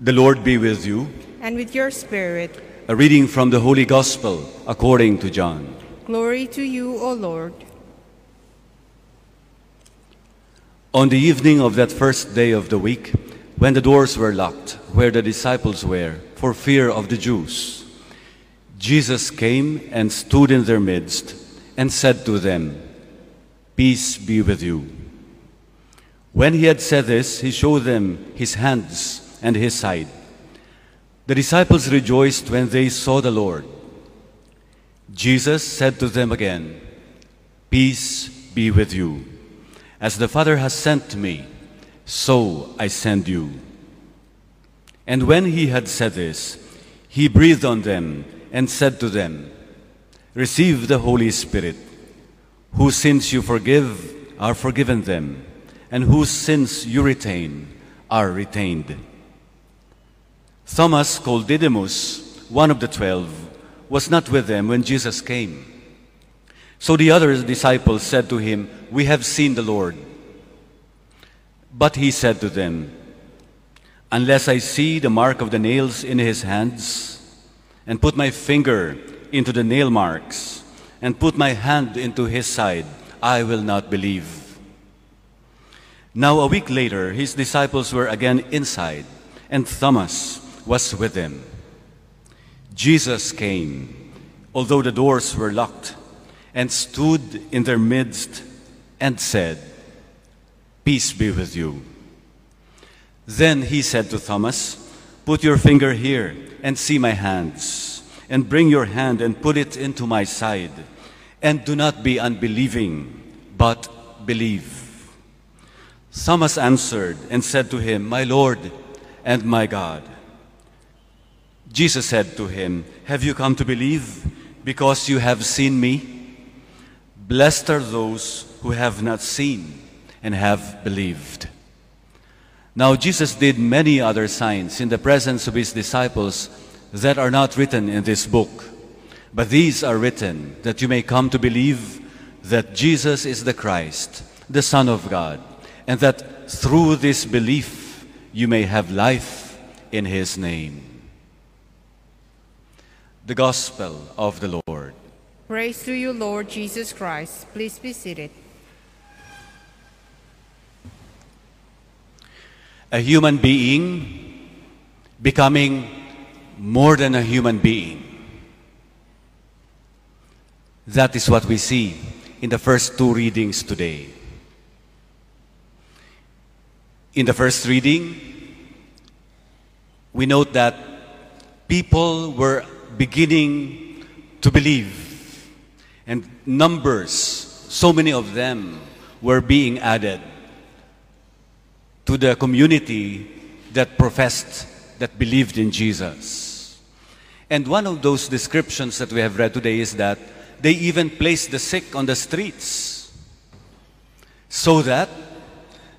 The Lord be with you. and with your spirit. A reading from the Holy Gospel according to John. Glory to you, O Lord. On the evening of that first day of the week, when the doors were locked where the disciples were for fear of the Jews, Jesus came and stood in their midst and said to them, Peace be with you. When he had said this, he showed them his hands and his side. The disciples rejoiced when they saw the Lord. Jesus said to them again, Peace be with you. As the Father has sent me, so I send you. And when he had said this, he breathed on them and said to them, Receive the Holy Spirit. Whose sins you forgive are forgiven them, and whose sins you retain are retained. Thomas, called Didymus, one of the twelve, was not with them when Jesus came. So the other disciples said to him, We have seen the Lord. But he said to them, Unless I see the mark of the nails in his hands, and put my finger into the nail marks, and put my hand into his side, I will not believe. Now, a week later, his disciples were again inside, and Thomas was with them. Jesus came, although the doors were locked, and stood in their midst and said, Peace be with you. Then he said to Thomas, Put your finger here and see my hands, and bring your hand and put it into my side, and do not be unbelieving, but believe. Thomas answered and said to him, My Lord and my God. Jesus said to him, Have you come to believe because you have seen me? Blessed are those who have not seen and have believed. Now, Jesus did many other signs in the presence of his disciples that are not written in this book. But these are written that you may come to believe that Jesus is the Christ, the Son of God, and that through this belief you may have life in his name. The Gospel of the Lord. Praise to you, Lord Jesus Christ. Please be seated. A human being becoming more than a human being. That is what we see in the first two readings today. In the first reading, we note that people were beginning to believe, and numbers, so many of them, were being added to the community that professed, that believed in Jesus. And one of those descriptions that we have read today is that they even placed the sick on the streets so that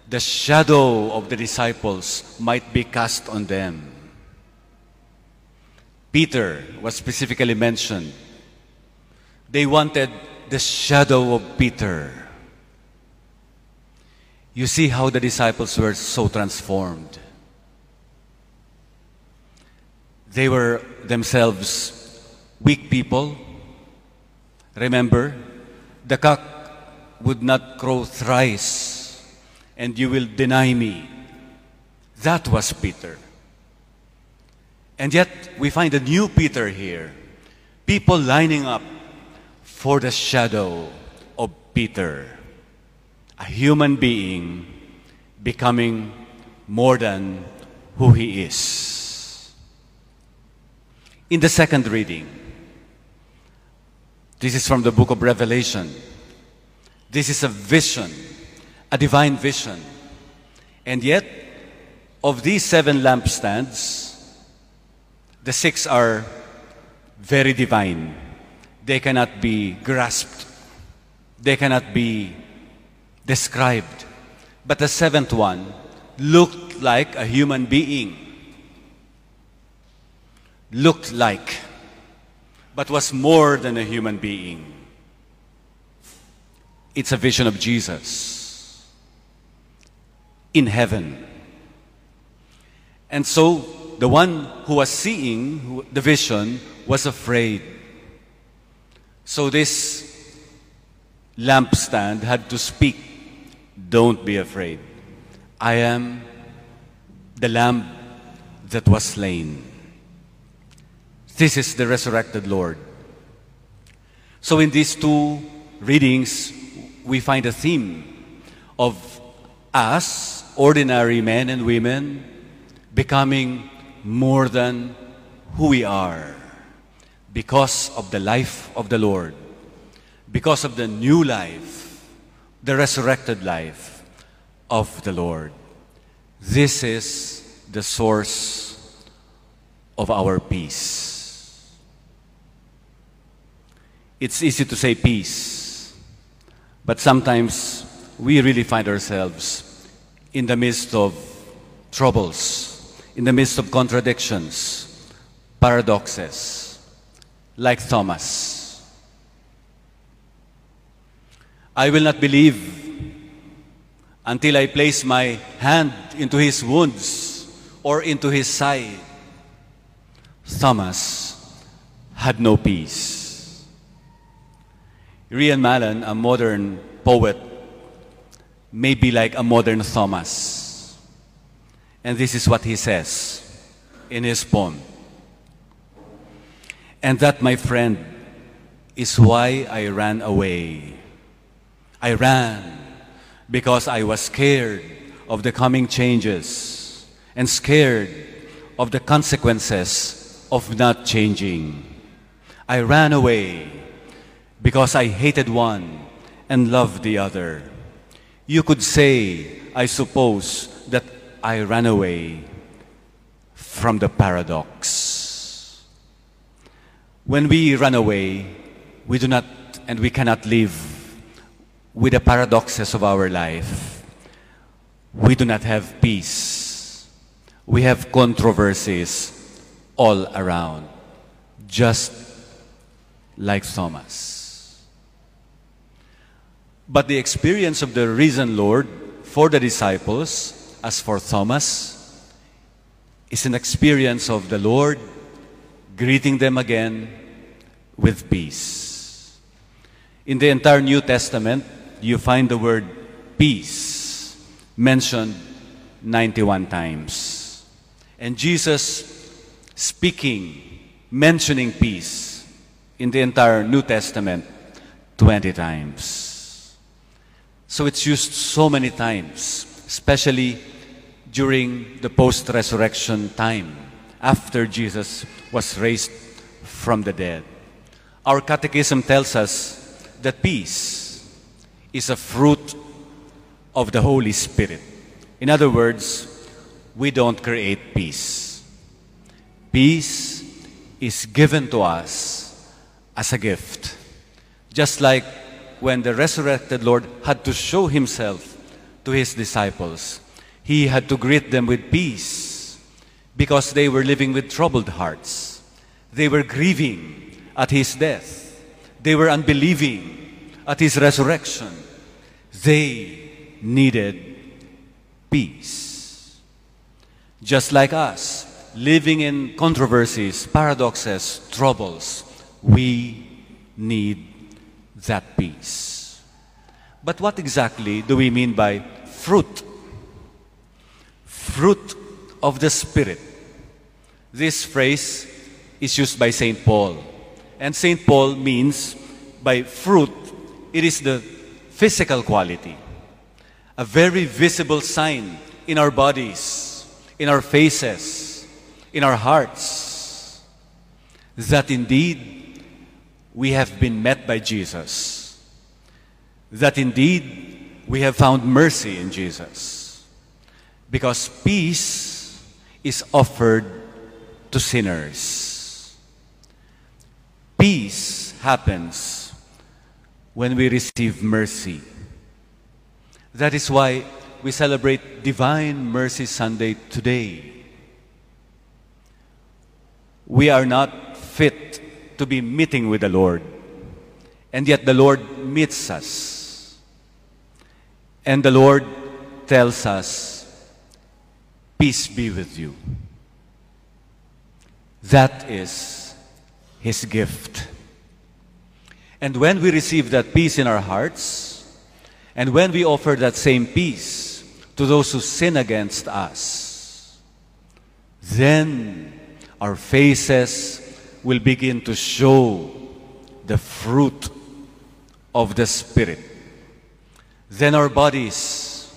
the shadow of the disciples might be cast on them. Peter was specifically mentioned. They wanted the shadow of Peter. You see how the disciples were so transformed. They were themselves weak people. Remember, the cock would not crow thrice, and you will deny me. That was Peter. And yet, we find a new Peter here. People lining up for the shadow of Peter. A human being becoming more than who he is. In the second reading, this is from the book of Revelation. This is a vision, a divine vision. And yet, of these seven lampstands, the six are very divine. They cannot be grasped, they cannot be described. But the seventh one looked like a human being. Looked like, but was more than a human being. It's a vision of Jesus in heaven. And so the one who was seeing the vision was afraid. So this lampstand had to speak, Don't be afraid. I am the lamb that was slain. This is the resurrected Lord. So, in these two readings, we find a theme of us, ordinary men and women, becoming more than who we are because of the life of the Lord, because of the new life, the resurrected life of the Lord. This is the source of our peace. It's easy to say peace, but sometimes we really find ourselves in the midst of troubles, in the midst of contradictions, paradoxes, like Thomas. I will not believe until I place my hand into his wounds or into his side. Thomas had no peace. Rian Malan, a modern poet, may be like a modern Thomas. And this is what he says in his poem. And that, my friend, is why I ran away. I ran because I was scared of the coming changes and scared of the consequences of not changing. I ran away because I hated one and loved the other. You could say, I suppose, I ran away from the paradox. When we run away, we do not and we cannot live with the paradoxes of our life. We do not have peace. We have controversies all around, just like Thomas. But the experience of the risen Lord for the disciples, as for Thomas, is an experience of the Lord greeting them again with peace. In the entire New Testament, you find the word peace mentioned 91 times. And Jesus speaking, mentioning peace in the entire New Testament 20 times. So it's used so many times, especially during the post resurrection time, after Jesus was raised from the dead. Our catechism tells us that peace is a fruit of the Holy Spirit. In other words, we don't create peace. Peace is given to us as a gift. Just like when the resurrected Lord had to show himself to his disciples, he had to greet them with peace because they were living with troubled hearts. They were grieving at his death. They were unbelieving at his resurrection. They needed peace. Just like us, living in controversies, paradoxes, troubles, we need that peace. But what exactly do we mean by fruit? Fruit of the Spirit. This phrase is used by St. Paul. And St. Paul means by fruit, it is the physical quality, a very visible sign in our bodies, in our faces, in our hearts, that indeed we have been met by Jesus, that indeed we have found mercy in Jesus, because peace is offered to sinners. Peace happens when we receive mercy. That is why we celebrate Divine Mercy Sunday today. We are not fit to be meeting with the Lord, and yet the Lord meets us. And the Lord tells us, Peace be with you. That is His gift. And when we receive that peace in our hearts, and when we offer that same peace to those who sin against us, then our faces will begin to show the fruit of the Spirit. Then our bodies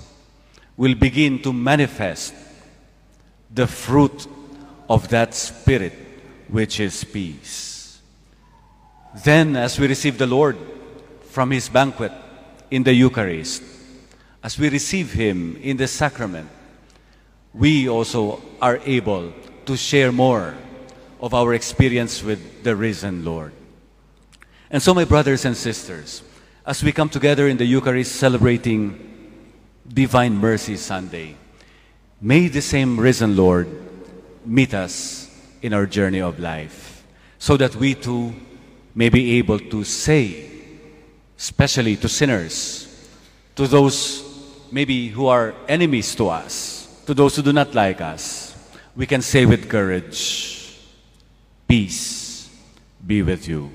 will begin to manifest the fruit of that Spirit, which is peace. Then, as we receive the Lord from His banquet in the Eucharist, as we receive Him in the sacrament, we also are able to share more of our experience with the risen Lord. And so, my brothers and sisters, as we come together in the Eucharist celebrating Divine Mercy Sunday, may the same risen Lord meet us in our journey of life so that we too may be able to say, especially to sinners, to those maybe who are enemies to us, to those who do not like us, we can say with courage, Peace be with you.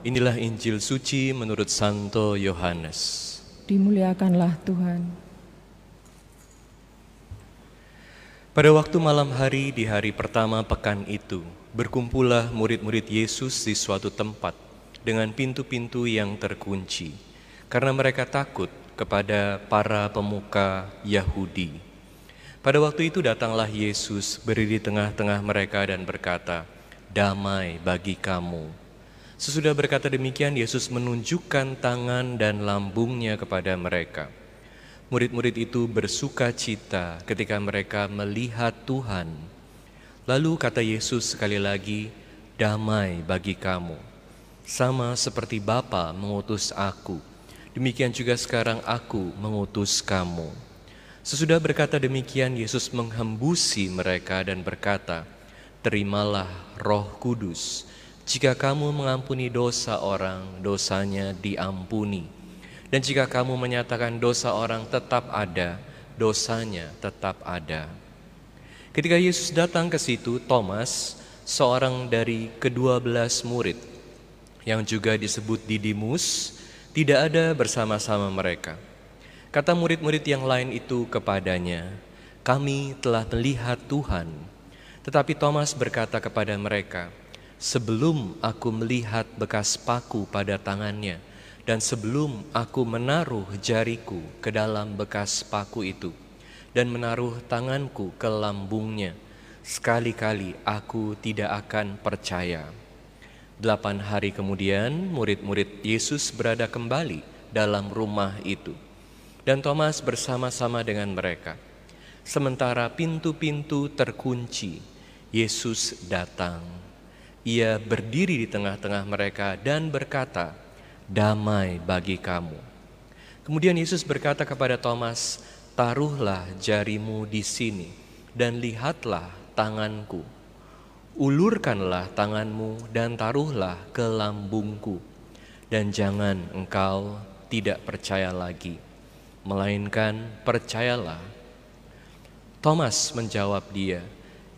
Inilah Injil suci menurut Santo Yohanes. Dimuliakanlah Tuhan. Pada waktu malam hari di hari pertama pekan itu, berkumpullah murid-murid Yesus di suatu tempat dengan pintu-pintu yang terkunci, karena mereka takut kepada para pemuka Yahudi. Pada waktu itu datanglah Yesus berdiri di tengah-tengah mereka dan berkata, "Damai bagi kamu." Sesudah berkata demikian, Yesus menunjukkan tangan dan lambungnya kepada mereka. Murid-murid itu bersuka cita ketika mereka melihat Tuhan. Lalu kata Yesus sekali lagi, damai bagi kamu. Sama seperti Bapa mengutus aku, demikian juga sekarang aku mengutus kamu. Sesudah berkata demikian, Yesus menghembusi mereka dan berkata, Terimalah roh kudus, jika kamu mengampuni dosa orang, dosanya diampuni. Dan jika kamu menyatakan dosa orang tetap ada, dosanya tetap ada. Ketika Yesus datang ke situ, Thomas, seorang dari kedua belas murid, yang juga disebut Didimus, tidak ada bersama-sama mereka. Kata murid-murid yang lain itu kepadanya, "Kami telah melihat Tuhan." Tetapi Thomas berkata kepada mereka, sebelum aku melihat bekas paku pada tangannya, dan sebelum aku menaruh jariku ke dalam bekas paku itu, dan menaruh tanganku ke lambungnya, sekali-kali aku tidak akan percaya. Delapan hari kemudian, murid-murid Yesus berada kembali dalam rumah itu, dan Thomas bersama-sama dengan mereka. Sementara pintu-pintu terkunci, Yesus datang ia berdiri di tengah-tengah mereka dan berkata, "Damai bagi kamu." Kemudian Yesus berkata kepada Thomas, "Taruhlah jarimu di sini dan lihatlah tanganku. Ulurkanlah tanganmu dan taruhlah ke lambungku, dan jangan engkau tidak percaya lagi, melainkan percayalah." Thomas menjawab dia,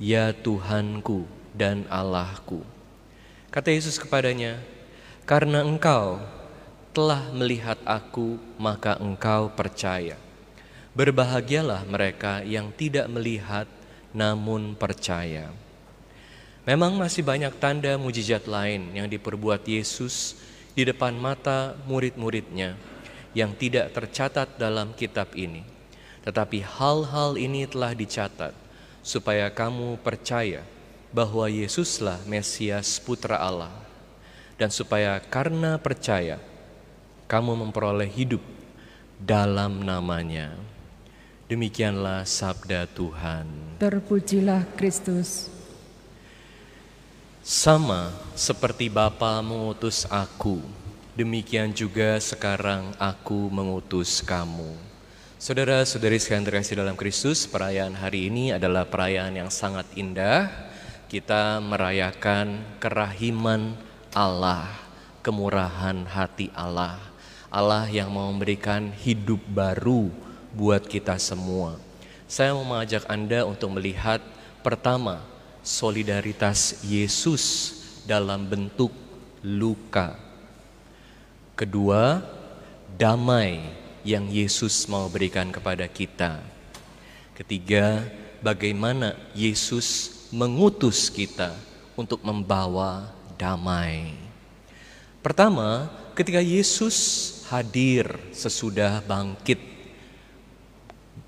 "Ya Tuhanku dan Allahku." Kata Yesus kepadanya, "Karena engkau telah melihat aku, maka engkau percaya. Berbahagialah mereka yang tidak melihat namun percaya." Memang masih banyak tanda mujizat lain yang diperbuat Yesus di depan mata murid-muridnya yang tidak tercatat dalam kitab ini. Tetapi hal-hal ini telah dicatat supaya kamu percaya bahwa Yesuslah Mesias Putra Allah dan supaya karena percaya kamu memperoleh hidup dalam namanya. Demikianlah sabda Tuhan. Terpujilah Kristus. Sama seperti Bapa mengutus aku, demikian juga sekarang aku mengutus kamu. Saudara-saudari sekalian terkasih dalam Kristus, perayaan hari ini adalah perayaan yang sangat indah kita merayakan kerahiman Allah, kemurahan hati Allah. Allah yang mau memberikan hidup baru buat kita semua. Saya mau mengajak Anda untuk melihat pertama solidaritas Yesus dalam bentuk luka. Kedua, damai yang Yesus mau berikan kepada kita. Ketiga, bagaimana Yesus mengutus kita untuk membawa damai. Pertama, ketika Yesus hadir sesudah bangkit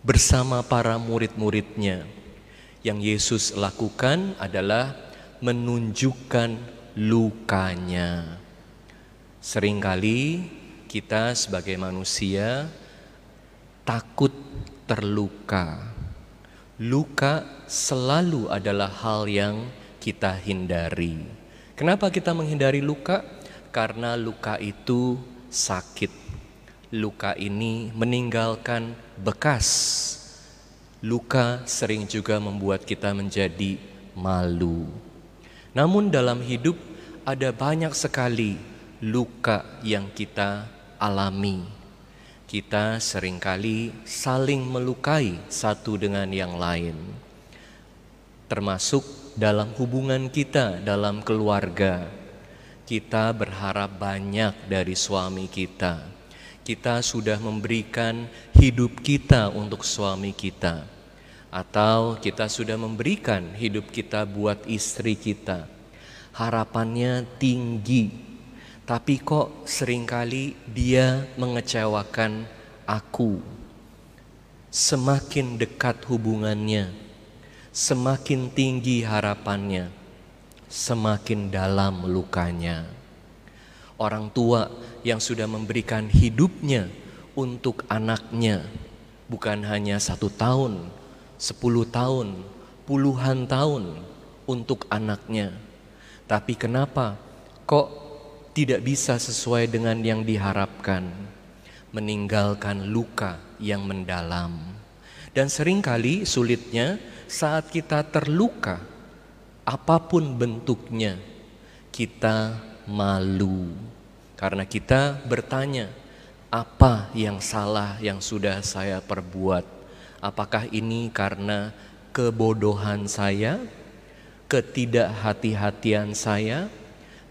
bersama para murid-muridnya, yang Yesus lakukan adalah menunjukkan lukanya. Seringkali kita sebagai manusia takut terluka. Luka selalu adalah hal yang kita hindari. Kenapa kita menghindari luka? Karena luka itu sakit. Luka ini meninggalkan bekas. Luka sering juga membuat kita menjadi malu. Namun dalam hidup ada banyak sekali luka yang kita alami. Kita sering kali saling melukai satu dengan yang lain. Termasuk dalam hubungan kita dalam keluarga. Kita berharap banyak dari suami kita. Kita sudah memberikan hidup kita untuk suami kita atau kita sudah memberikan hidup kita buat istri kita. Harapannya tinggi, tapi kok sering kali dia mengecewakan aku. Semakin dekat hubungannya, semakin tinggi harapannya, semakin dalam lukanya. Orang tua yang sudah memberikan hidupnya untuk anaknya, bukan hanya satu tahun, sepuluh tahun, puluhan tahun untuk anaknya. Tapi kenapa kok tidak bisa sesuai dengan yang diharapkan? Meninggalkan luka yang mendalam. Dan sering kali sulitnya saat kita terluka, apa pun bentuknya, kita malu. Karena kita bertanya, apa yang salah yang sudah saya perbuat? Apakah ini karena kebodohan saya, ketidakhati-hatian saya,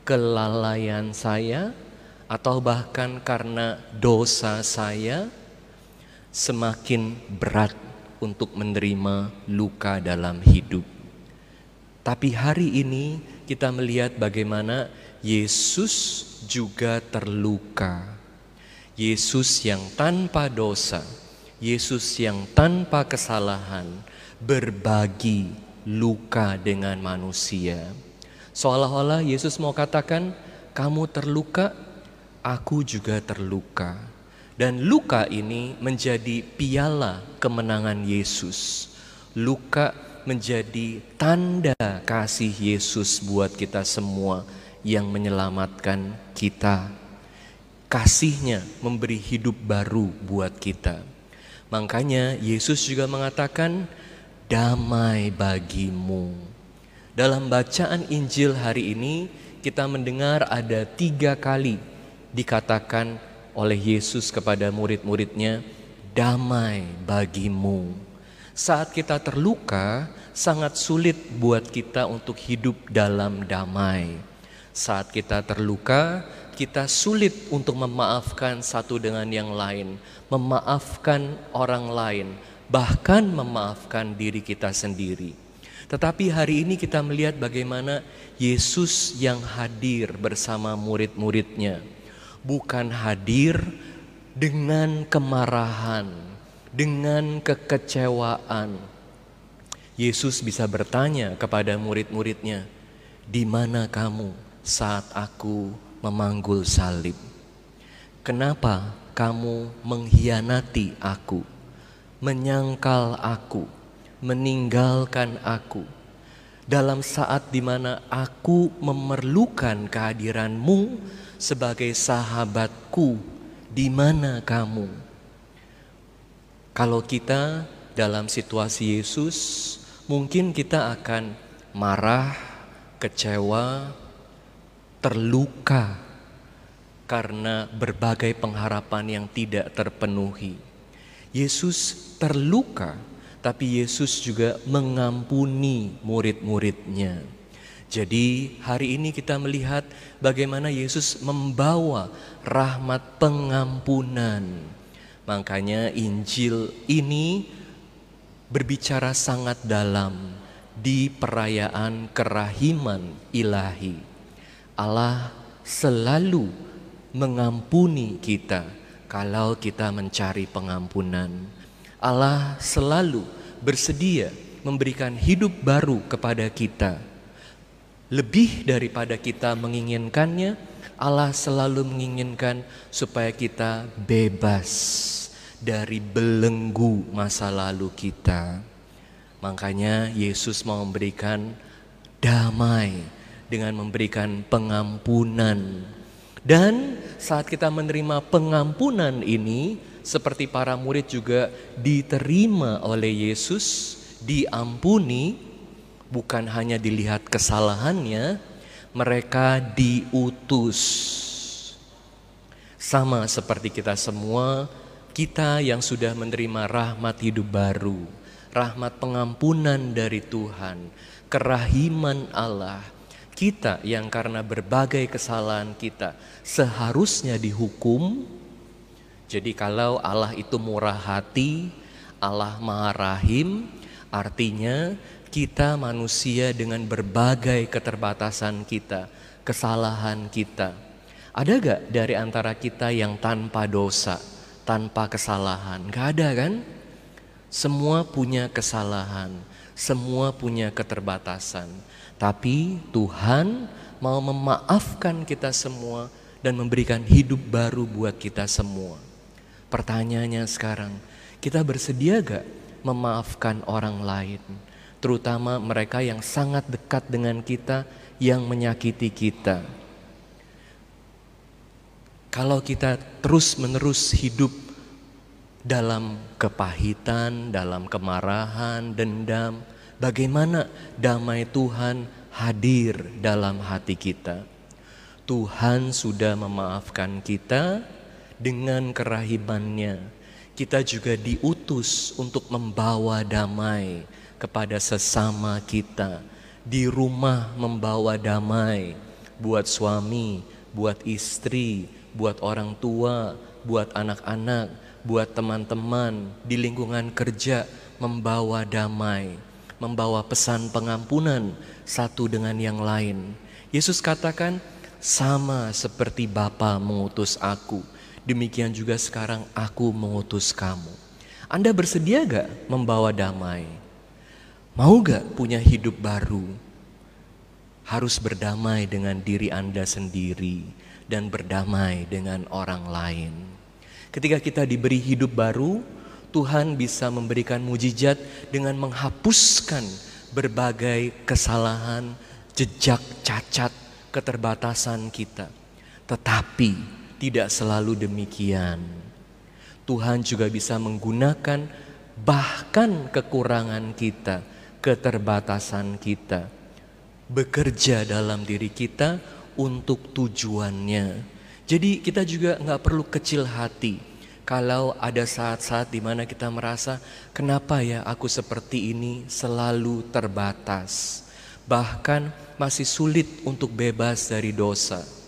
kelalaian saya, atau bahkan karena dosa saya semakin berat untuk menerima luka dalam hidup. Tapi hari ini kita melihat bagaimana Yesus juga terluka. Yesus yang tanpa dosa Yesus yang tanpa kesalahan berbagi luka dengan manusia. Seolah-olah Yesus mau katakan, "Kamu terluka, aku juga terluka." Dan luka ini menjadi piala kemenangan Yesus. Luka menjadi tanda kasih Yesus buat kita semua yang menyelamatkan kita. Kasihnya memberi hidup baru buat kita. Makanya Yesus juga mengatakan damai bagimu. Dalam bacaan Injil hari ini kita mendengar ada tiga kali dikatakan oleh Yesus kepada murid-muridnya damai bagimu. Saat kita terluka sangat sulit buat kita untuk hidup dalam damai. Saat kita terluka kita sulit untuk memaafkan satu dengan yang lain, memaafkan orang lain, bahkan memaafkan diri kita sendiri. Tetapi hari ini kita melihat bagaimana Yesus yang hadir bersama murid-muridnya, bukan hadir dengan kemarahan, dengan kekecewaan. Yesus bisa bertanya kepada murid-muridnya, "Di mana kamu saat aku memanggul salib. Kenapa kamu mengkhianati aku, menyangkal aku, meninggalkan aku? Dalam saat di mana aku memerlukan kehadiranmu sebagai sahabatku, di mana kamu? Kalau kita dalam situasi Yesus, mungkin kita akan marah, kecewa, terluka karena berbagai pengharapan yang tidak terpenuhi. Yesus terluka, tapi Yesus juga mengampuni murid-muridnya. Jadi hari ini kita melihat bagaimana Yesus membawa rahmat pengampunan. Makanya Injil ini berbicara sangat dalam di perayaan kerahiman ilahi. Allah selalu mengampuni kita kalau kita mencari pengampunan. Allah selalu bersedia memberikan hidup baru kepada kita. Lebih daripada kita menginginkannya, Allah selalu menginginkan supaya kita bebas dari belenggu masa lalu kita. Makanya Yesus mau memberikan damai dengan memberikan pengampunan dan saat kita menerima pengampunan ini, seperti para murid juga diterima oleh Yesus, diampuni, bukan hanya dilihat kesalahannya, mereka diutus. Sama seperti kita semua, kita yang sudah menerima rahmat hidup baru, rahmat pengampunan dari Tuhan, kerahiman Allah, kita yang karena berbagai kesalahan kita seharusnya dihukum. Jadi kalau Allah itu murah hati, Allah maha rahim, artinya kita manusia dengan berbagai keterbatasan kita, kesalahan kita. Ada gak dari antara kita yang tanpa dosa, tanpa kesalahan? Gak ada kan? Semua punya kesalahan, semua punya keterbatasan. Tapi Tuhan mau memaafkan kita semua dan memberikan hidup baru buat kita semua. Pertanyaannya sekarang, kita bersedia gak memaafkan orang lain? Terutama mereka yang sangat dekat dengan kita, yang menyakiti kita. Kalau kita terus-menerus hidup dalam kepahitan, dalam kemarahan, dendam, Bagaimana damai Tuhan hadir dalam hati kita. Tuhan sudah memaafkan kita dengan kerahimannya. Kita juga diutus untuk membawa damai kepada sesama kita. Di rumah membawa damai buat suami, buat istri, buat orang tua, buat anak-anak, buat teman-teman, di lingkungan kerja membawa damai membawa pesan pengampunan satu dengan yang lain. Yesus katakan, sama seperti Bapa mengutus aku, demikian juga sekarang aku mengutus kamu. Anda bersedia gak membawa damai? Mau gak punya hidup baru? Harus berdamai dengan diri Anda sendiri dan berdamai dengan orang lain. Ketika kita diberi hidup baru, Tuhan bisa memberikan mujizat dengan menghapuskan berbagai kesalahan, jejak cacat, keterbatasan kita. Tetapi tidak selalu demikian. Tuhan juga bisa menggunakan bahkan kekurangan kita, keterbatasan kita, bekerja dalam diri kita untuk tujuannya. Jadi kita juga nggak perlu kecil hati kalau ada saat-saat di mana kita merasa, kenapa ya aku seperti ini selalu terbatas, bahkan masih sulit untuk bebas dari dosa.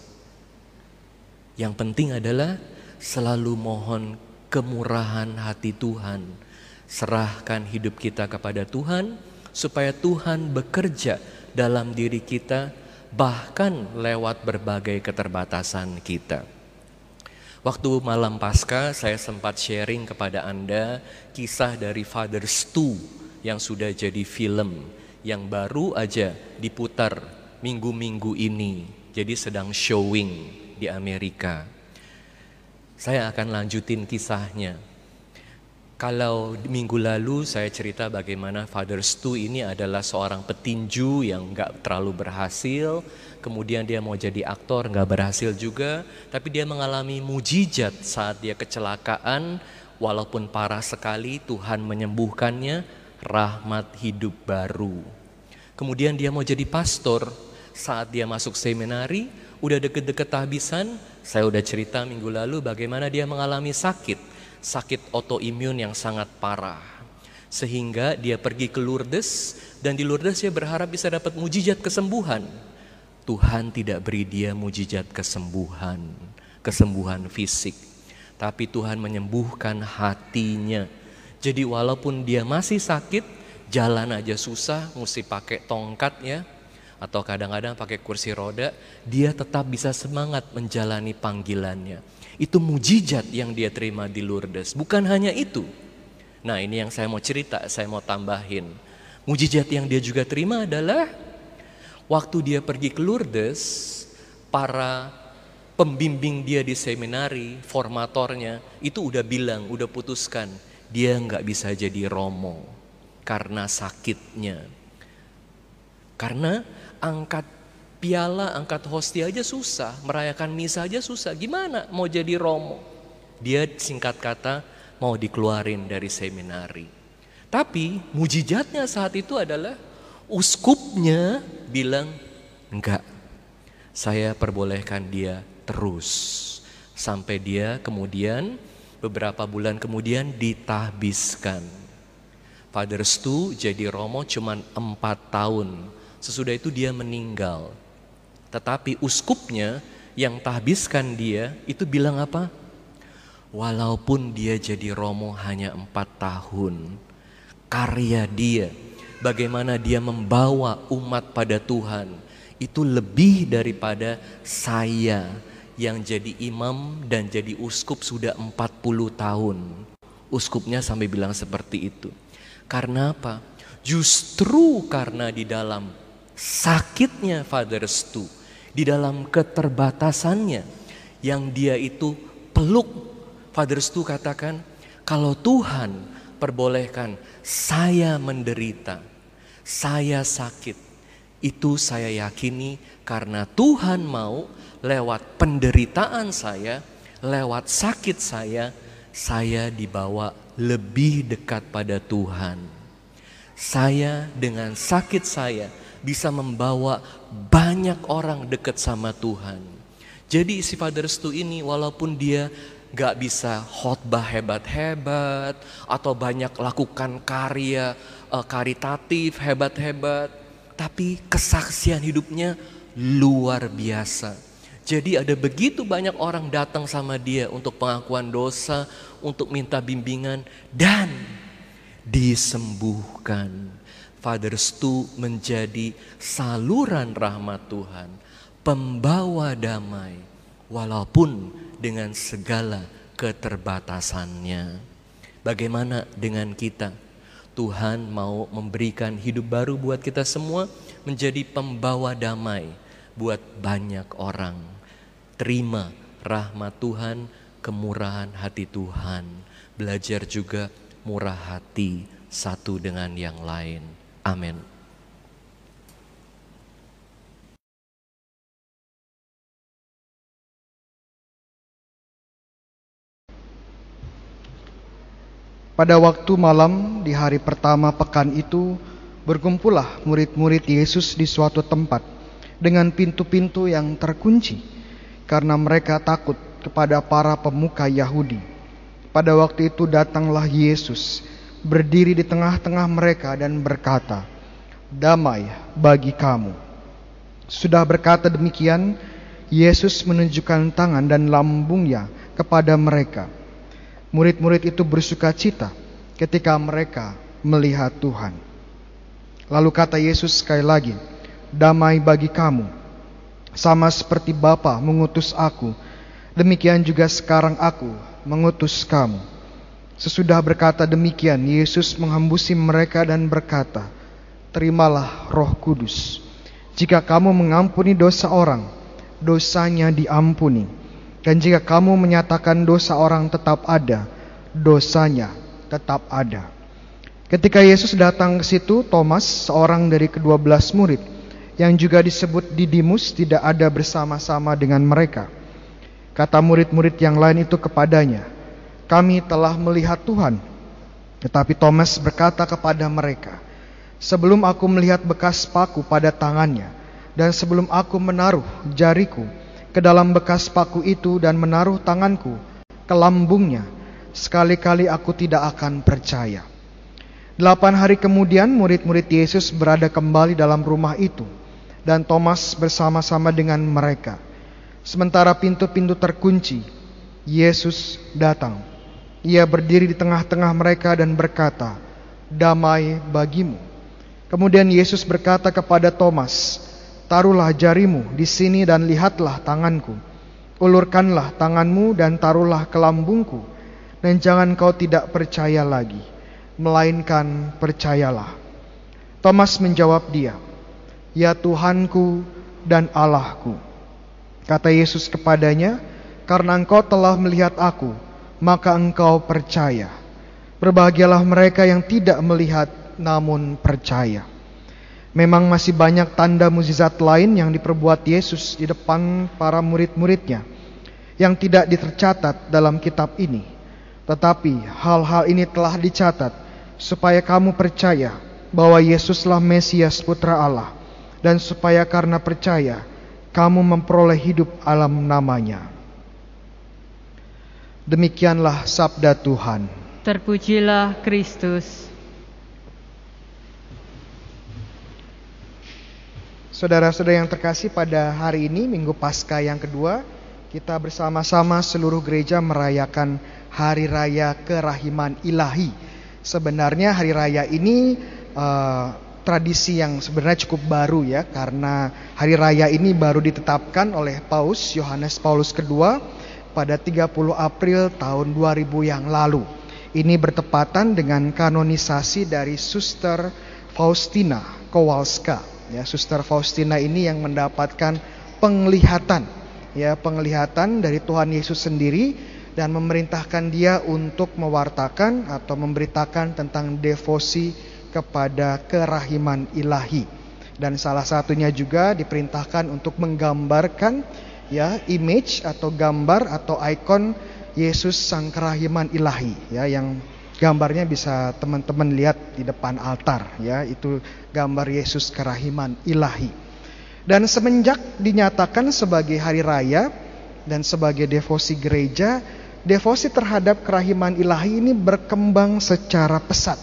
Yang penting adalah selalu mohon kemurahan hati Tuhan, serahkan hidup kita kepada Tuhan, supaya Tuhan bekerja dalam diri kita, bahkan lewat berbagai keterbatasan kita. Waktu malam pasca saya sempat sharing kepada Anda kisah dari Father Stu yang sudah jadi film yang baru aja diputar minggu-minggu ini. Jadi sedang showing di Amerika. Saya akan lanjutin kisahnya. Kalau minggu lalu saya cerita bagaimana Father Stu ini adalah seorang petinju yang gak terlalu berhasil, kemudian dia mau jadi aktor nggak berhasil juga, tapi dia mengalami mujizat saat dia kecelakaan, walaupun parah sekali Tuhan menyembuhkannya, rahmat hidup baru. Kemudian dia mau jadi pastor, saat dia masuk seminari, udah deket-deket habisan, saya udah cerita minggu lalu bagaimana dia mengalami sakit, sakit autoimun yang sangat parah. Sehingga dia pergi ke Lourdes dan di Lourdes dia berharap bisa dapat mujizat kesembuhan. Tuhan tidak beri dia mujizat kesembuhan, kesembuhan fisik. Tapi Tuhan menyembuhkan hatinya. Jadi walaupun dia masih sakit, jalan aja susah, mesti pakai tongkat ya, atau kadang-kadang pakai kursi roda, dia tetap bisa semangat menjalani panggilannya. Itu mujizat yang dia terima di Lourdes. Bukan hanya itu. Nah ini yang saya mau cerita, saya mau tambahin. Mujizat yang dia juga terima adalah waktu dia pergi ke Lourdes, para pembimbing dia di seminari, formatornya, itu udah bilang, udah putuskan, dia nggak bisa jadi romo karena sakitnya. Karena angkat piala, angkat hostia aja susah, merayakan misa aja susah. Gimana mau jadi romo? Dia singkat kata mau dikeluarin dari seminari. Tapi mujizatnya saat itu adalah uskupnya bilang enggak. Saya perbolehkan dia terus sampai dia kemudian beberapa bulan kemudian ditahbiskan. Father Stu jadi romo cuma empat tahun Sesudah itu dia meninggal. Tetapi uskupnya yang tahbiskan dia itu bilang apa? Walaupun dia jadi romo hanya empat tahun, karya dia, bagaimana dia membawa umat pada Tuhan, itu lebih daripada saya yang jadi imam dan jadi uskup sudah 40 tahun. Uskupnya sampai bilang seperti itu. Karena apa? Justru karena di dalam sakitnya Father Stu, di dalam keterbatasannya yang dia itu peluk. Father Stu katakan, kalau Tuhan perbolehkan saya menderita, saya sakit, itu saya yakini karena Tuhan mau lewat penderitaan saya, lewat sakit saya, saya dibawa lebih dekat pada Tuhan. Saya dengan sakit saya bisa membawa banyak orang dekat sama Tuhan. Jadi si Father Stu ini walaupun dia gak bisa khotbah hebat-hebat atau banyak lakukan karya uh, karitatif hebat-hebat, tapi kesaksian hidupnya luar biasa. Jadi ada begitu banyak orang datang sama dia untuk pengakuan dosa, untuk minta bimbingan dan disembuhkan. Father Stu menjadi saluran rahmat Tuhan, pembawa damai, walaupun dengan segala keterbatasannya. Bagaimana dengan kita? Tuhan mau memberikan hidup baru buat kita semua, menjadi pembawa damai buat banyak orang. Terima rahmat Tuhan, kemurahan hati Tuhan. Belajar juga murah hati satu dengan yang lain. Amin. Pada waktu malam di hari pertama pekan itu, berkumpullah murid-murid Yesus di suatu tempat dengan pintu-pintu yang terkunci, karena mereka takut kepada para pemuka Yahudi. Pada waktu itu datanglah Yesus berdiri di tengah-tengah mereka dan berkata, "Damai bagi kamu." Sudah berkata demikian, Yesus menunjukkan tangan dan lambungnya kepada mereka. Murid-murid itu bersuka cita ketika mereka melihat Tuhan. Lalu kata Yesus sekali lagi, "Damai bagi kamu." Sama seperti Bapa mengutus aku, demikian juga sekarang aku mengutus kamu. Sesudah berkata demikian, Yesus menghembusi mereka dan berkata, Terimalah roh kudus. Jika kamu mengampuni dosa orang, dosanya diampuni. Dan jika kamu menyatakan dosa orang tetap ada, dosanya tetap ada. Ketika Yesus datang ke situ, Thomas, seorang dari kedua belas murid, yang juga disebut Didimus, tidak ada bersama-sama dengan mereka. Kata murid-murid yang lain itu kepadanya, kami telah melihat Tuhan. Tetapi Thomas berkata kepada mereka, Sebelum aku melihat bekas paku pada tangannya, dan sebelum aku menaruh jariku ke dalam bekas paku itu dan menaruh tanganku ke lambungnya, sekali-kali aku tidak akan percaya. Delapan hari kemudian murid-murid Yesus berada kembali dalam rumah itu dan Thomas bersama-sama dengan mereka. Sementara pintu-pintu terkunci, Yesus datang. Ia berdiri di tengah-tengah mereka dan berkata, "Damai bagimu." Kemudian Yesus berkata kepada Thomas, "Taruhlah jarimu di sini dan lihatlah tanganku. Ulurkanlah tanganmu dan taruhlah ke lambungku, dan jangan kau tidak percaya lagi, melainkan percayalah." Thomas menjawab dia, "Ya Tuhanku dan Allahku." Kata Yesus kepadanya, "Karena engkau telah melihat aku, maka engkau percaya. Berbahagialah mereka yang tidak melihat namun percaya." Memang masih banyak tanda mukjizat lain yang diperbuat Yesus di depan para murid-muridnya yang tidak tercatat dalam kitab ini. Tetapi hal-hal ini telah dicatat supaya kamu percaya bahwa Yesuslah Mesias Putra Allah dan supaya karena percaya kamu memperoleh hidup alam namanya. Demikianlah sabda Tuhan. Terpujilah Kristus. Saudara-saudara yang terkasih pada hari ini Minggu Paskah yang kedua kita bersama-sama seluruh gereja merayakan Hari Raya Kerahiman Ilahi. Sebenarnya hari raya ini uh, tradisi yang sebenarnya cukup baru ya karena hari raya ini baru ditetapkan oleh Paus Yohanes Paulus II pada 30 April tahun 2000 yang lalu. Ini bertepatan dengan kanonisasi dari Suster Faustina Kowalska Ya, Suster Faustina ini yang mendapatkan penglihatan, ya penglihatan dari Tuhan Yesus sendiri dan memerintahkan dia untuk mewartakan atau memberitakan tentang devosi kepada kerahiman ilahi. Dan salah satunya juga diperintahkan untuk menggambarkan ya image atau gambar atau ikon Yesus sang kerahiman ilahi ya yang Gambarnya bisa teman-teman lihat di depan altar ya, itu gambar Yesus kerahiman ilahi. Dan semenjak dinyatakan sebagai hari raya dan sebagai devosi gereja, devosi terhadap kerahiman ilahi ini berkembang secara pesat.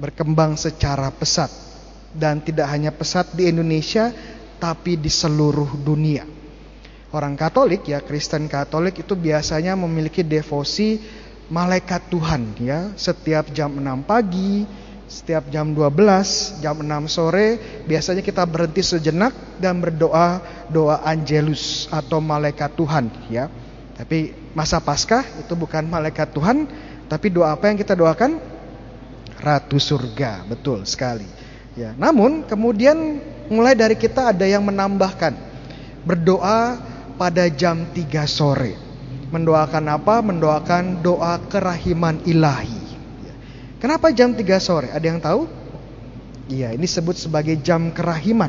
Berkembang secara pesat dan tidak hanya pesat di Indonesia tapi di seluruh dunia. Orang Katolik ya, Kristen Katolik itu biasanya memiliki devosi malaikat Tuhan ya. Setiap jam 6 pagi setiap jam 12 jam 6 sore biasanya kita berhenti sejenak dan berdoa doa angelus atau malaikat Tuhan ya. Tapi masa Paskah itu bukan malaikat Tuhan tapi doa apa yang kita doakan? Ratu surga betul sekali ya. Namun kemudian mulai dari kita ada yang menambahkan berdoa pada jam 3 sore Mendoakan apa? Mendoakan doa kerahiman ilahi. Kenapa jam 3 sore? Ada yang tahu? Iya, ini sebut sebagai jam kerahiman.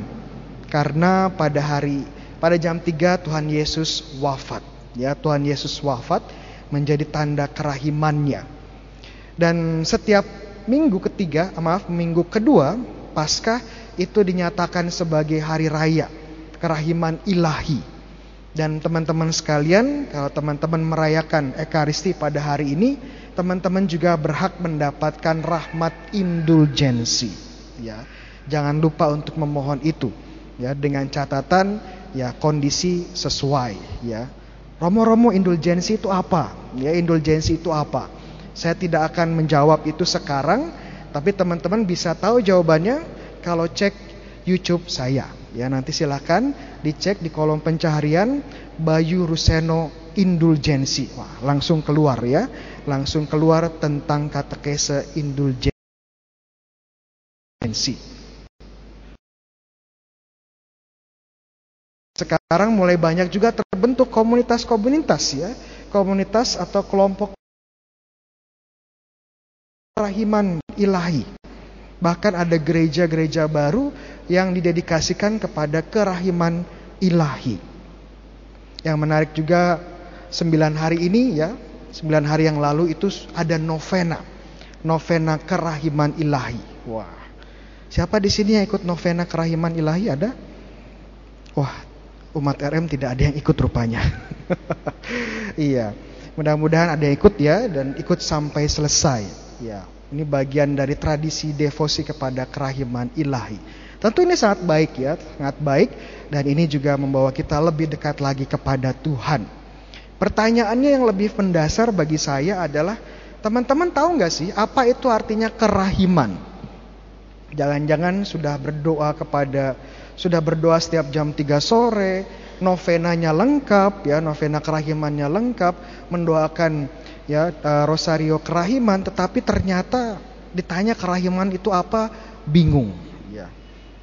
Karena pada hari pada jam 3 Tuhan Yesus wafat. Ya, Tuhan Yesus wafat menjadi tanda kerahimannya. Dan setiap minggu ketiga, maaf, minggu kedua Paskah itu dinyatakan sebagai hari raya kerahiman ilahi. Dan teman-teman sekalian, kalau teman-teman merayakan Ekaristi pada hari ini, teman-teman juga berhak mendapatkan rahmat indulgensi. Ya, jangan lupa untuk memohon itu. Ya, dengan catatan ya kondisi sesuai. Ya, romo-romo indulgensi itu apa? Ya, indulgensi itu apa? Saya tidak akan menjawab itu sekarang, tapi teman-teman bisa tahu jawabannya kalau cek YouTube saya. Ya nanti silahkan dicek di kolom pencaharian Bayu Ruseno indulgensi. Wah, langsung keluar ya. Langsung keluar tentang katekese indulgensi. Sekarang mulai banyak juga terbentuk komunitas-komunitas ya. Komunitas atau kelompok rahiman ilahi. Bahkan ada gereja-gereja baru yang didedikasikan kepada kerahiman ilahi. Yang menarik juga sembilan hari ini ya, sembilan hari yang lalu itu ada novena, novena kerahiman ilahi. Wah, siapa di sini yang ikut novena kerahiman ilahi ada? Wah, umat RM tidak ada yang ikut rupanya. iya. Mudah-mudahan ada yang ikut ya dan ikut sampai selesai. Ya, ini bagian dari tradisi devosi kepada kerahiman ilahi. Tentu ini sangat baik ya, sangat baik dan ini juga membawa kita lebih dekat lagi kepada Tuhan. Pertanyaannya yang lebih mendasar bagi saya adalah teman-teman tahu nggak sih apa itu artinya kerahiman? Jangan-jangan sudah berdoa kepada sudah berdoa setiap jam 3 sore, novenanya lengkap ya, novena kerahimannya lengkap, mendoakan ya eh, rosario kerahiman tetapi ternyata ditanya kerahiman itu apa bingung ya.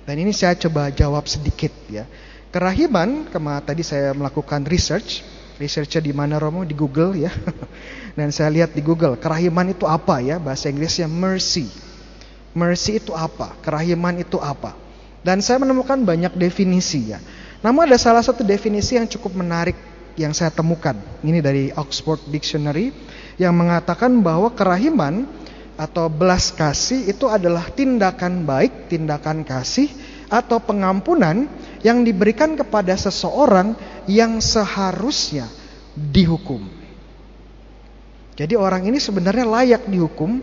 Dan ini saya coba jawab sedikit ya. Kerahiman, kema tadi saya melakukan research, researchnya di mana Romo di Google ya. Dan saya lihat di Google, kerahiman itu apa ya? Bahasa Inggrisnya mercy. Mercy itu apa? Kerahiman itu apa? Dan saya menemukan banyak definisi ya. Namun ada salah satu definisi yang cukup menarik yang saya temukan. Ini dari Oxford Dictionary yang mengatakan bahwa kerahiman atau belas kasih itu adalah tindakan baik, tindakan kasih atau pengampunan yang diberikan kepada seseorang yang seharusnya dihukum. Jadi orang ini sebenarnya layak dihukum,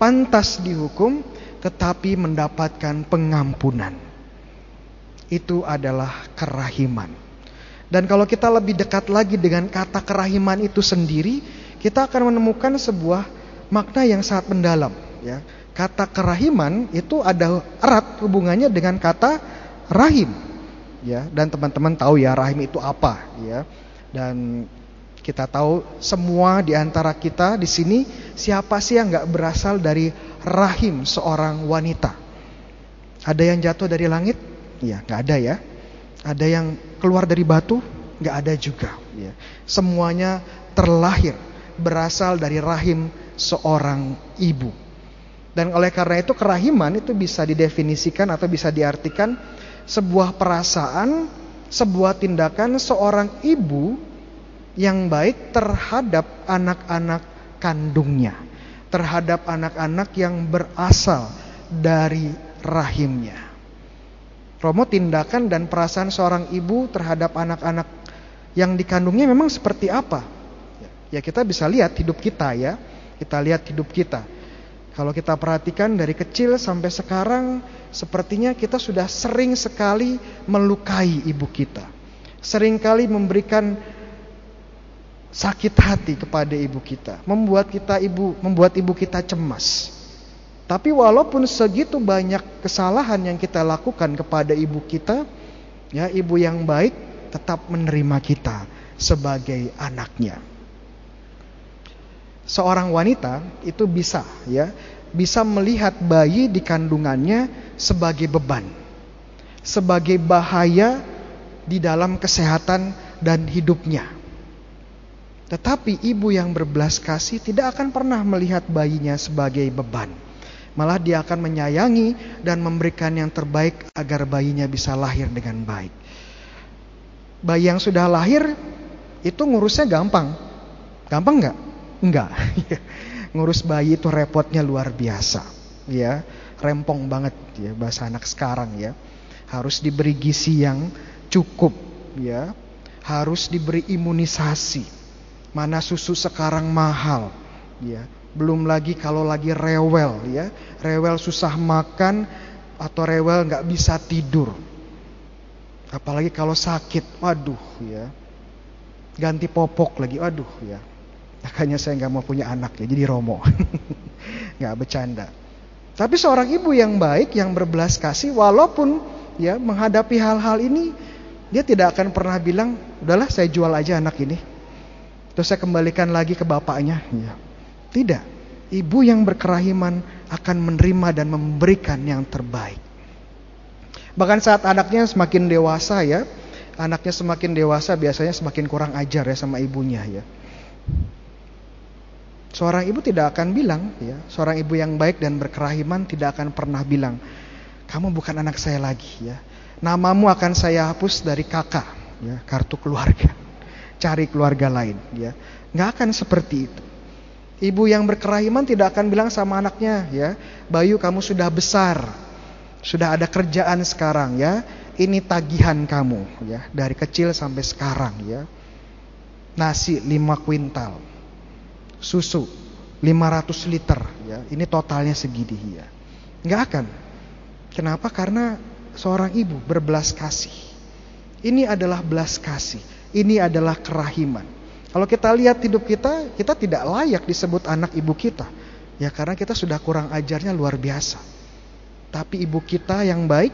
pantas dihukum, tetapi mendapatkan pengampunan itu adalah kerahiman. Dan kalau kita lebih dekat lagi dengan kata kerahiman itu sendiri, kita akan menemukan sebuah makna yang sangat mendalam. Ya. Kata kerahiman itu ada erat hubungannya dengan kata rahim. Ya, dan teman-teman tahu ya rahim itu apa, ya. Dan kita tahu semua di antara kita di sini siapa sih yang nggak berasal dari rahim seorang wanita? Ada yang jatuh dari langit? Ya, nggak ada ya. Ada yang keluar dari batu? Nggak ada juga. Ya. Semuanya terlahir berasal dari rahim seorang ibu. Dan oleh karena itu kerahiman itu bisa didefinisikan atau bisa diartikan sebuah perasaan, sebuah tindakan seorang ibu yang baik terhadap anak-anak kandungnya, terhadap anak-anak yang berasal dari rahimnya. Romo tindakan dan perasaan seorang ibu terhadap anak-anak yang dikandungnya memang seperti apa? Ya kita bisa lihat hidup kita ya. Kita lihat hidup kita. Kalau kita perhatikan dari kecil sampai sekarang sepertinya kita sudah sering sekali melukai ibu kita. Sering kali memberikan sakit hati kepada ibu kita, membuat kita ibu membuat ibu kita cemas. Tapi walaupun segitu banyak kesalahan yang kita lakukan kepada ibu kita, ya ibu yang baik tetap menerima kita sebagai anaknya. Seorang wanita itu bisa ya, bisa melihat bayi di kandungannya sebagai beban, sebagai bahaya di dalam kesehatan dan hidupnya. Tetapi ibu yang berbelas kasih tidak akan pernah melihat bayinya sebagai beban Malah dia akan menyayangi dan memberikan yang terbaik agar bayinya bisa lahir dengan baik. Bayi yang sudah lahir itu ngurusnya gampang. Gampang nggak? Enggak. Ngurus bayi itu repotnya luar biasa. Ya, rempong banget ya bahasa anak sekarang ya. Harus diberi gizi yang cukup ya. Harus diberi imunisasi. Mana susu sekarang mahal ya belum lagi kalau lagi rewel ya, rewel susah makan atau rewel nggak bisa tidur. Apalagi kalau sakit, waduh ya. Ganti popok lagi, waduh ya. Makanya saya nggak mau punya anak ya, jadi romo. nggak bercanda. Tapi seorang ibu yang baik, yang berbelas kasih, walaupun ya menghadapi hal-hal ini, dia tidak akan pernah bilang, udahlah saya jual aja anak ini. Terus saya kembalikan lagi ke bapaknya. Ya. Tidak. Ibu yang berkerahiman akan menerima dan memberikan yang terbaik. Bahkan saat anaknya semakin dewasa ya, anaknya semakin dewasa biasanya semakin kurang ajar ya sama ibunya ya. Seorang ibu tidak akan bilang ya, seorang ibu yang baik dan berkerahiman tidak akan pernah bilang, kamu bukan anak saya lagi ya. Namamu akan saya hapus dari kakak ya, kartu keluarga. Cari keluarga lain ya. Nggak akan seperti itu. Ibu yang berkerahiman tidak akan bilang sama anaknya, ya, Bayu kamu sudah besar, sudah ada kerjaan sekarang, ya. Ini tagihan kamu, ya, dari kecil sampai sekarang, ya. Nasi lima kuintal, susu 500 liter ya. Ini totalnya segini ya. Nggak akan. Kenapa? Karena seorang ibu berbelas kasih. Ini adalah belas kasih. Ini adalah kerahiman. Kalau kita lihat hidup kita, kita tidak layak disebut anak ibu kita. Ya karena kita sudah kurang ajarnya luar biasa. Tapi ibu kita yang baik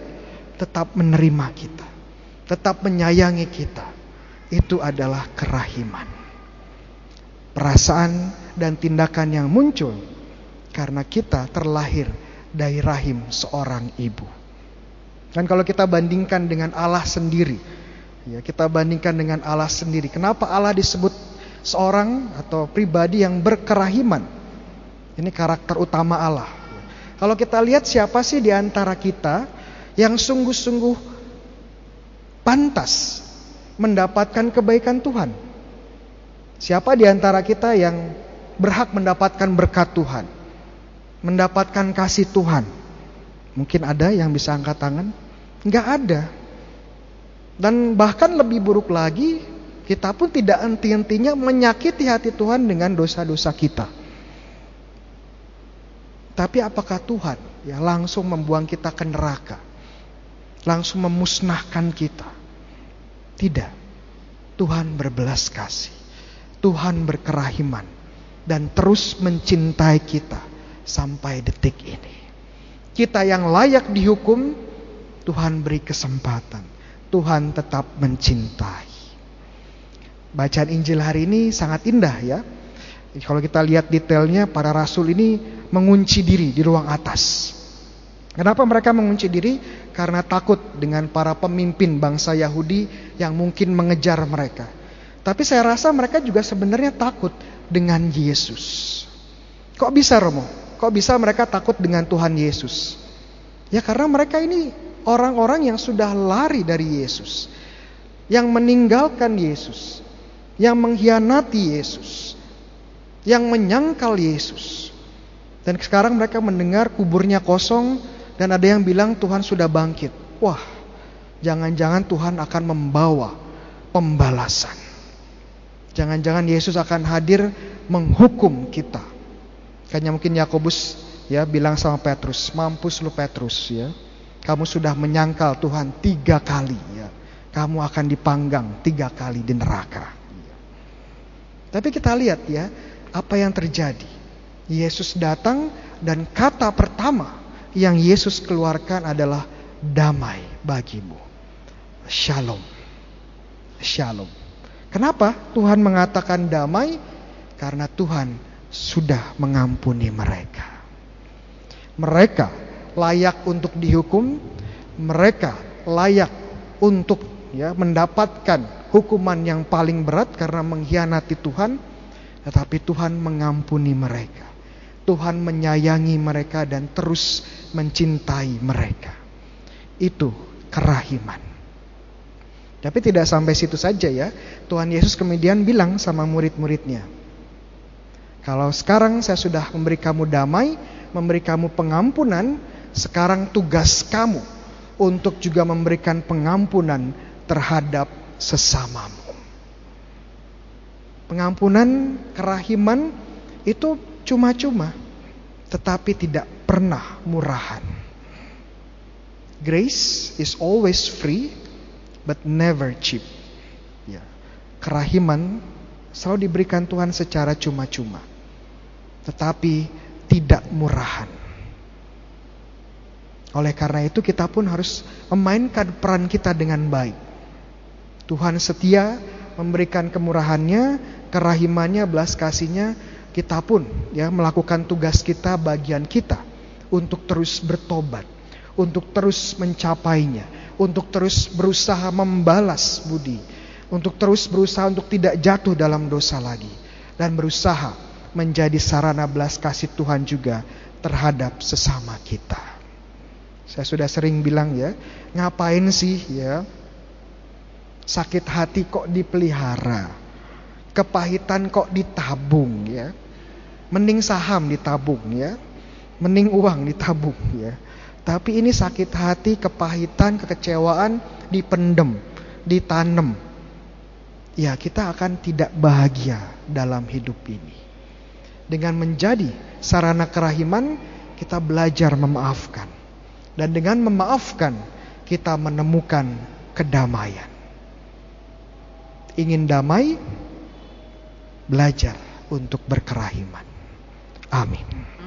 tetap menerima kita. Tetap menyayangi kita. Itu adalah kerahiman. Perasaan dan tindakan yang muncul karena kita terlahir dari rahim seorang ibu. Dan kalau kita bandingkan dengan Allah sendiri, ya kita bandingkan dengan Allah sendiri. Kenapa Allah disebut seorang atau pribadi yang berkerahiman? Ini karakter utama Allah. Kalau kita lihat siapa sih di antara kita yang sungguh-sungguh pantas mendapatkan kebaikan Tuhan? Siapa di antara kita yang berhak mendapatkan berkat Tuhan? Mendapatkan kasih Tuhan? Mungkin ada yang bisa angkat tangan? Enggak ada. Dan bahkan lebih buruk lagi, kita pun tidak henti-hentinya menyakiti hati Tuhan dengan dosa-dosa kita. Tapi apakah Tuhan ya langsung membuang kita ke neraka? Langsung memusnahkan kita? Tidak. Tuhan berbelas kasih. Tuhan berkerahiman dan terus mencintai kita sampai detik ini. Kita yang layak dihukum, Tuhan beri kesempatan. Tuhan tetap mencintai. Bacaan Injil hari ini sangat indah ya. Kalau kita lihat detailnya, para rasul ini mengunci diri di ruang atas. Kenapa mereka mengunci diri? Karena takut dengan para pemimpin bangsa Yahudi yang mungkin mengejar mereka. Tapi saya rasa mereka juga sebenarnya takut dengan Yesus. Kok bisa Romo? Kok bisa mereka takut dengan Tuhan Yesus? Ya karena mereka ini orang-orang yang sudah lari dari Yesus. Yang meninggalkan Yesus. Yang mengkhianati Yesus. Yang menyangkal Yesus. Dan sekarang mereka mendengar kuburnya kosong dan ada yang bilang Tuhan sudah bangkit. Wah, jangan-jangan Tuhan akan membawa pembalasan. Jangan-jangan Yesus akan hadir menghukum kita. Kayaknya mungkin Yakobus ya bilang sama Petrus, mampus lu Petrus ya. Kamu sudah menyangkal Tuhan tiga kali ya. Kamu akan dipanggang tiga kali di neraka. Tapi kita lihat ya, apa yang terjadi. Yesus datang dan kata pertama yang Yesus keluarkan adalah damai bagimu. Shalom. Shalom. Kenapa Tuhan mengatakan damai? Karena Tuhan sudah mengampuni mereka. Mereka layak untuk dihukum, mereka layak untuk ya mendapatkan hukuman yang paling berat karena mengkhianati Tuhan, tetapi Tuhan mengampuni mereka. Tuhan menyayangi mereka dan terus mencintai mereka. Itu kerahiman. Tapi tidak sampai situ saja ya. Tuhan Yesus kemudian bilang sama murid-muridnya. Kalau sekarang saya sudah memberi kamu damai, memberi kamu pengampunan, sekarang tugas kamu untuk juga memberikan pengampunan terhadap sesamamu. Pengampunan, kerahiman itu cuma-cuma, tetapi tidak pernah murahan. Grace is always free, but never cheap. Ya. Kerahiman selalu diberikan Tuhan secara cuma-cuma. Tetapi tidak murahan. Oleh karena itu kita pun harus memainkan peran kita dengan baik. Tuhan setia memberikan kemurahannya, kerahimannya, belas kasihnya, kita pun ya melakukan tugas kita, bagian kita untuk terus bertobat, untuk terus mencapainya, untuk terus berusaha membalas budi, untuk terus berusaha untuk tidak jatuh dalam dosa lagi dan berusaha menjadi sarana belas kasih Tuhan juga terhadap sesama kita. Saya sudah sering bilang ya, ngapain sih ya sakit hati kok dipelihara, kepahitan kok ditabung ya, mending saham ditabung ya, mending uang ditabung ya. Tapi ini sakit hati, kepahitan, kekecewaan dipendem, ditanam. Ya, kita akan tidak bahagia dalam hidup ini. Dengan menjadi sarana kerahiman, kita belajar memaafkan. Dan dengan memaafkan, kita menemukan kedamaian. Ingin damai? Belajar untuk berkerahiman. Amin.